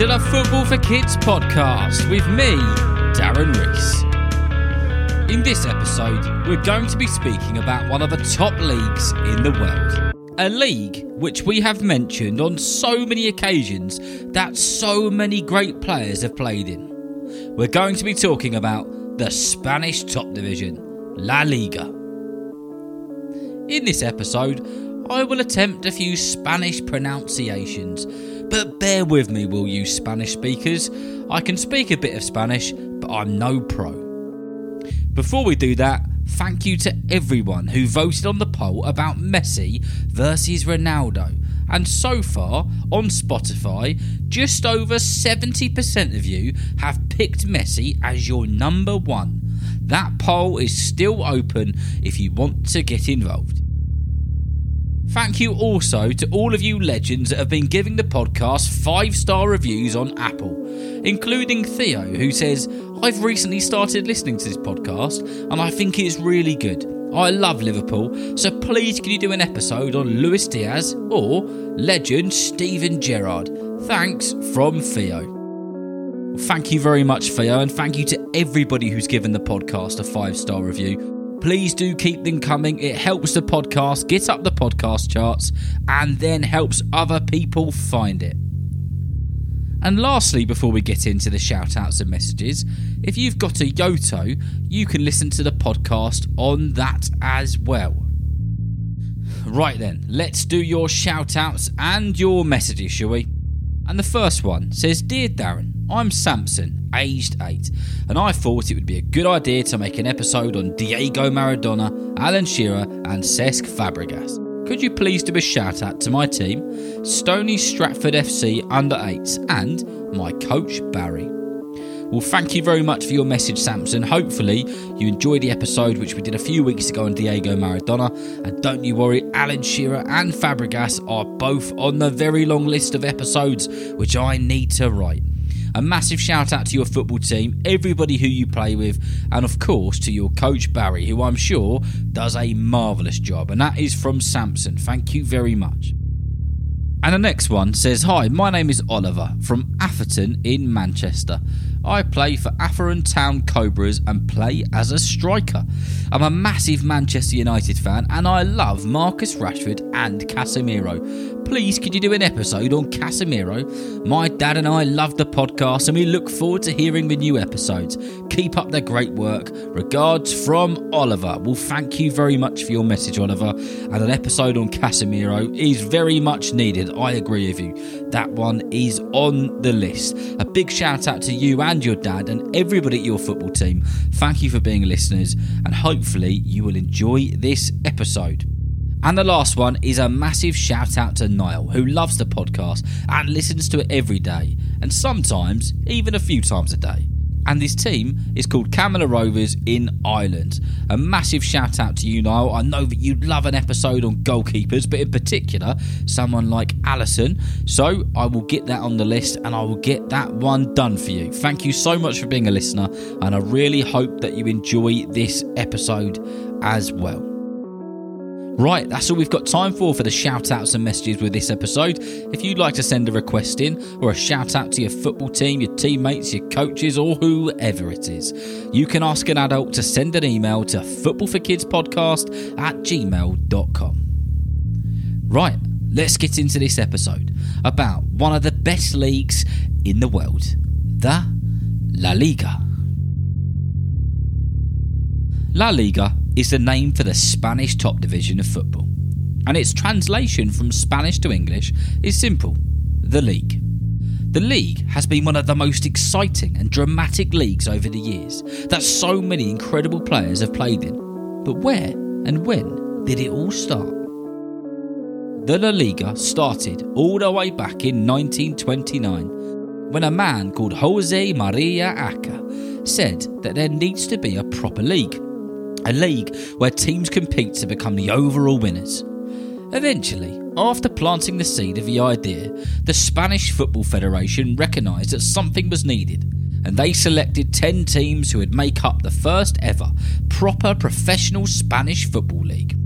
To the Football for Kids podcast with me, Darren Rees. In this episode, we're going to be speaking about one of the top leagues in the world. A league which we have mentioned on so many occasions that so many great players have played in. We're going to be talking about the Spanish top division, La Liga. In this episode, I will attempt a few Spanish pronunciations, but bear with me, will you Spanish speakers? I can speak a bit of Spanish, but I'm no pro. Before we do that, thank you to everyone who voted on the poll about Messi versus Ronaldo. And so far, on Spotify, just over 70% of you have picked Messi as your number one. That poll is still open if you want to get involved. Thank you also to all of you legends that have been giving the podcast five star reviews on Apple, including Theo, who says, I've recently started listening to this podcast and I think it's really good. I love Liverpool, so please can you do an episode on Luis Diaz or legend Steven Gerrard? Thanks from Theo. Thank you very much, Theo, and thank you to everybody who's given the podcast a five star review. Please do keep them coming. It helps the podcast get up the podcast charts and then helps other people find it. And lastly, before we get into the shout outs and messages, if you've got a Yoto, you can listen to the podcast on that as well. Right then, let's do your shout outs and your messages, shall we? And the first one says Dear Darren, I'm Samson, aged 8, and I thought it would be a good idea to make an episode on Diego Maradona, Alan Shearer, and Cesc Fabregas. Could you please do a shout out to my team, Stony Stratford FC under 8s, and my coach Barry? Well, thank you very much for your message, Samson. Hopefully, you enjoyed the episode which we did a few weeks ago on Diego Maradona. And don't you worry, Alan Shearer and Fabregas are both on the very long list of episodes which I need to write. A massive shout out to your football team, everybody who you play with, and of course to your coach Barry, who I'm sure does a marvellous job. And that is from Samson. Thank you very much. And the next one says, Hi, my name is Oliver from Atherton in Manchester. I play for Atherton Town Cobras and play as a striker. I'm a massive Manchester United fan and I love Marcus Rashford and Casemiro. Please, could you do an episode on Casemiro? My dad and I love the podcast and we look forward to hearing the new episodes. Keep up the great work. Regards from Oliver. Well, thank you very much for your message, Oliver. And an episode on Casemiro is very much needed. I agree with you. That one is on the list. A big shout out to you and your dad and everybody at your football team. Thank you for being listeners, and hopefully, you will enjoy this episode. And the last one is a massive shout out to Niall, who loves the podcast and listens to it every day, and sometimes even a few times a day. And his team is called Camilla Rovers in Ireland. A massive shout out to you, Niall. I know that you'd love an episode on goalkeepers, but in particular, someone like Alisson. So I will get that on the list and I will get that one done for you. Thank you so much for being a listener, and I really hope that you enjoy this episode as well. Right, that's all we've got time for for the shout outs and messages with this episode. If you'd like to send a request in or a shout out to your football team, your teammates, your coaches, or whoever it is, you can ask an adult to send an email to footballforkidspodcast at gmail.com. Right, let's get into this episode about one of the best leagues in the world, the La Liga. La Liga is the name for the Spanish top division of football, and its translation from Spanish to English is simple the league. The league has been one of the most exciting and dramatic leagues over the years that so many incredible players have played in. But where and when did it all start? The La Liga started all the way back in 1929 when a man called Jose Maria Acha said that there needs to be a proper league a league where teams compete to become the overall winners. Eventually, after planting the seed of the idea, the Spanish Football Federation recognised that something was needed, and they selected 10 teams who would make up the first ever proper professional Spanish Football League.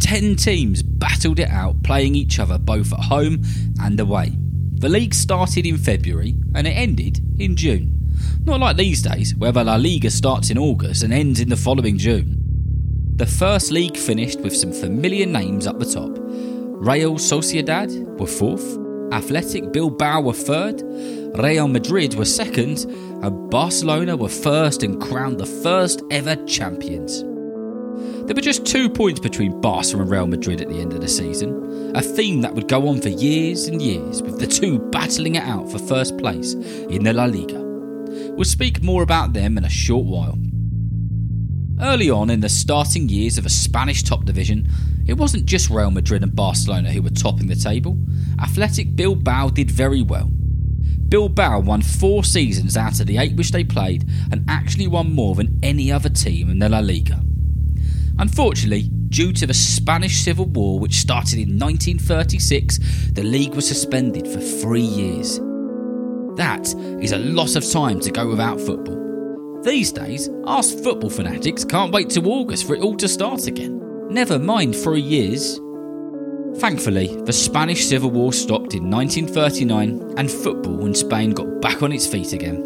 10 teams battled it out, playing each other both at home and away. The league started in February and it ended in June. Not like these days, where the La Liga starts in August and ends in the following June. The first league finished with some familiar names up the top. Real Sociedad were fourth, Athletic Bilbao were third, Real Madrid were second, and Barcelona were first and crowned the first ever champions. There were just two points between Barca and Real Madrid at the end of the season, a theme that would go on for years and years, with the two battling it out for first place in the La Liga. We'll speak more about them in a short while. Early on in the starting years of a Spanish top division, it wasn't just Real Madrid and Barcelona who were topping the table. Athletic Bilbao did very well. Bilbao won four seasons out of the eight which they played and actually won more than any other team in the La Liga. Unfortunately, due to the Spanish Civil War, which started in 1936, the league was suspended for three years. That is a lot of time to go without football. These days, us football fanatics can't wait till August for it all to start again. Never mind three years. Thankfully, the Spanish Civil War stopped in 1939 and football in Spain got back on its feet again.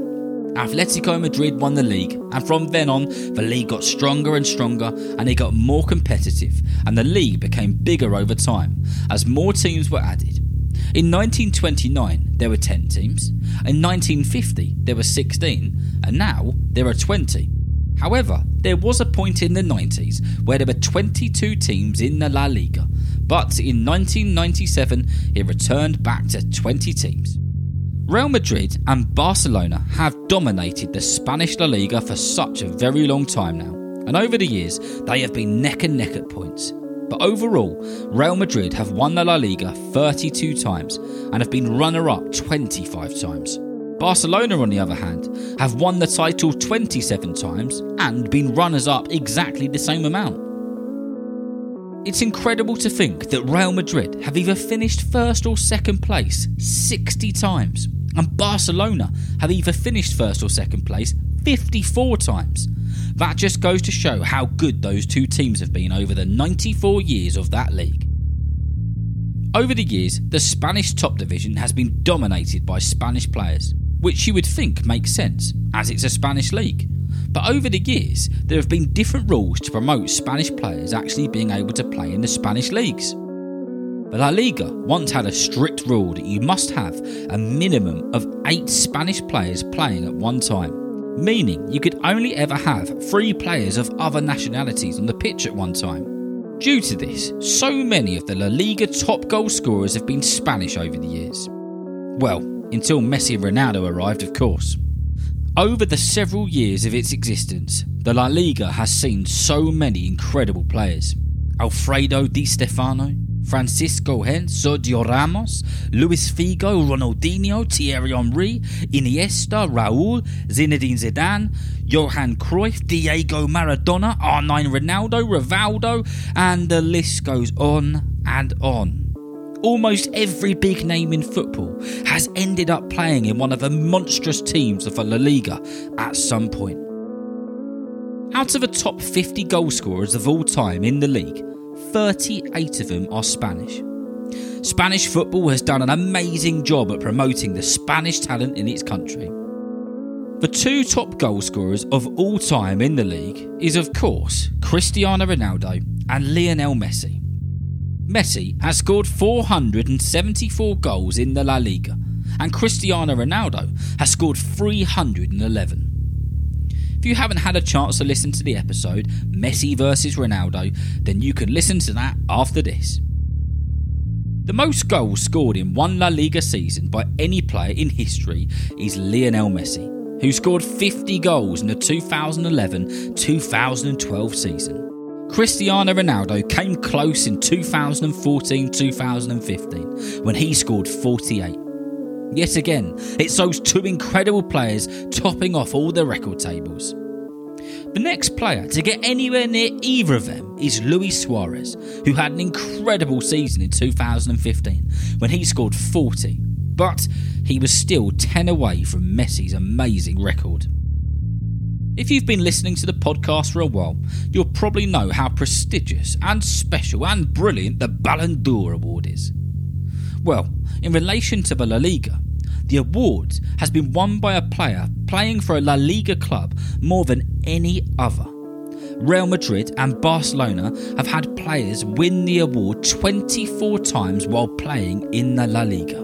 Atletico Madrid won the league, and from then on, the league got stronger and stronger, and it got more competitive, and the league became bigger over time as more teams were added. In 1929, there were 10 teams, in 1950, there were 16, and now there are 20. However, there was a point in the 90s where there were 22 teams in the La Liga, but in 1997 it returned back to 20 teams. Real Madrid and Barcelona have dominated the Spanish La Liga for such a very long time now, and over the years they have been neck and neck at points. But overall, Real Madrid have won the La Liga 32 times and have been runner up 25 times. Barcelona, on the other hand, have won the title 27 times and been runners up exactly the same amount. It's incredible to think that Real Madrid have either finished first or second place 60 times, and Barcelona have either finished first or second place 54 times. That just goes to show how good those two teams have been over the 94 years of that league. Over the years, the Spanish top division has been dominated by Spanish players, which you would think makes sense, as it's a Spanish league. But over the years, there have been different rules to promote Spanish players actually being able to play in the Spanish leagues. The La Liga once had a strict rule that you must have a minimum of eight Spanish players playing at one time, meaning you could only ever have three players of other nationalities on the pitch at one time. Due to this, so many of the La Liga top goal scorers have been Spanish over the years. Well, until Messi and Ronaldo arrived, of course. Over the several years of its existence, the La Liga has seen so many incredible players. Alfredo Di Stefano, Francisco Hen, Sergio Ramos, Luis Figo, Ronaldinho, Thierry Henry, Iniesta, Raul, Zinedine Zidane, Johan Cruyff, Diego Maradona, R9 Ronaldo, Rivaldo, and the list goes on and on almost every big name in football has ended up playing in one of the monstrous teams of La Liga at some point. Out of the top 50 goal scorers of all time in the league, 38 of them are Spanish. Spanish football has done an amazing job at promoting the Spanish talent in its country. The two top goal scorers of all time in the league is, of course, Cristiano Ronaldo and Lionel Messi. Messi has scored 474 goals in the La Liga, and Cristiano Ronaldo has scored 311. If you haven't had a chance to listen to the episode Messi versus Ronaldo, then you can listen to that after this. The most goals scored in one La Liga season by any player in history is Lionel Messi, who scored 50 goals in the 2011 2012 season. Cristiano Ronaldo came close in 2014 2015 when he scored 48. Yet again, it's those two incredible players topping off all the record tables. The next player to get anywhere near either of them is Luis Suarez, who had an incredible season in 2015 when he scored 40, but he was still 10 away from Messi's amazing record. If you've been listening to the podcast for a while, you'll probably know how prestigious and special and brilliant the Ballon d'Or award is. Well, in relation to the La Liga, the award has been won by a player playing for a La Liga club more than any other. Real Madrid and Barcelona have had players win the award 24 times while playing in the La Liga.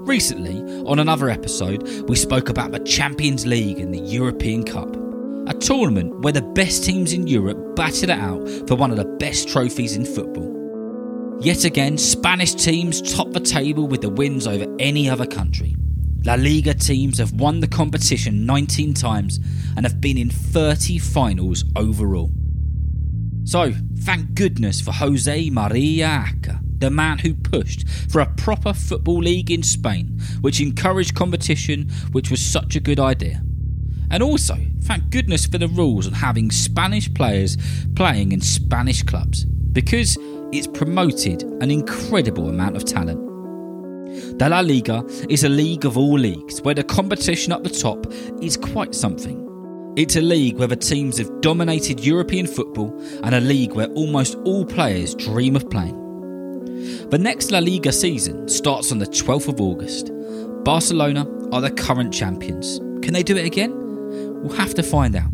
Recently, on another episode, we spoke about the Champions League and the European Cup, a tournament where the best teams in Europe battled it out for one of the best trophies in football. Yet again, Spanish teams top the table with the wins over any other country. La Liga teams have won the competition 19 times and have been in 30 finals overall. So, thank goodness for Jose Maria Acha, the man who pushed for a proper football league in Spain, which encouraged competition, which was such a good idea. And also, thank goodness for the rules on having Spanish players playing in Spanish clubs, because it's promoted an incredible amount of talent. The La Liga is a league of all leagues where the competition at the top is quite something. It's a league where the teams have dominated European football and a league where almost all players dream of playing. The next La Liga season starts on the 12th of August. Barcelona are the current champions. Can they do it again? We'll have to find out.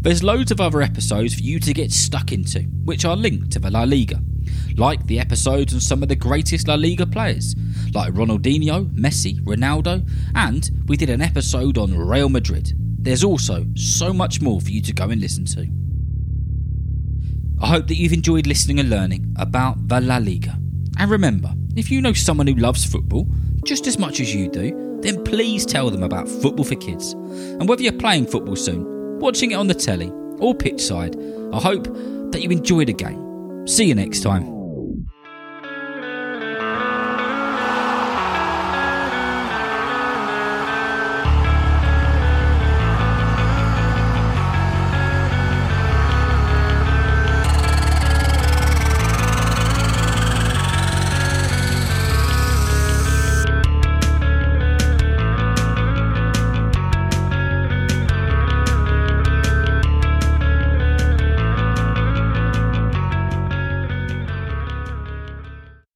There's loads of other episodes for you to get stuck into, which are linked to the La Liga, like the episodes on some of the greatest La Liga players, like Ronaldinho, Messi, Ronaldo, and we did an episode on Real Madrid. There's also so much more for you to go and listen to. I hope that you've enjoyed listening and learning about the La Liga. And remember, if you know someone who loves football just as much as you do, then please tell them about Football for Kids. And whether you're playing football soon, watching it on the telly, or pitch side, I hope that you enjoy the game. See you next time.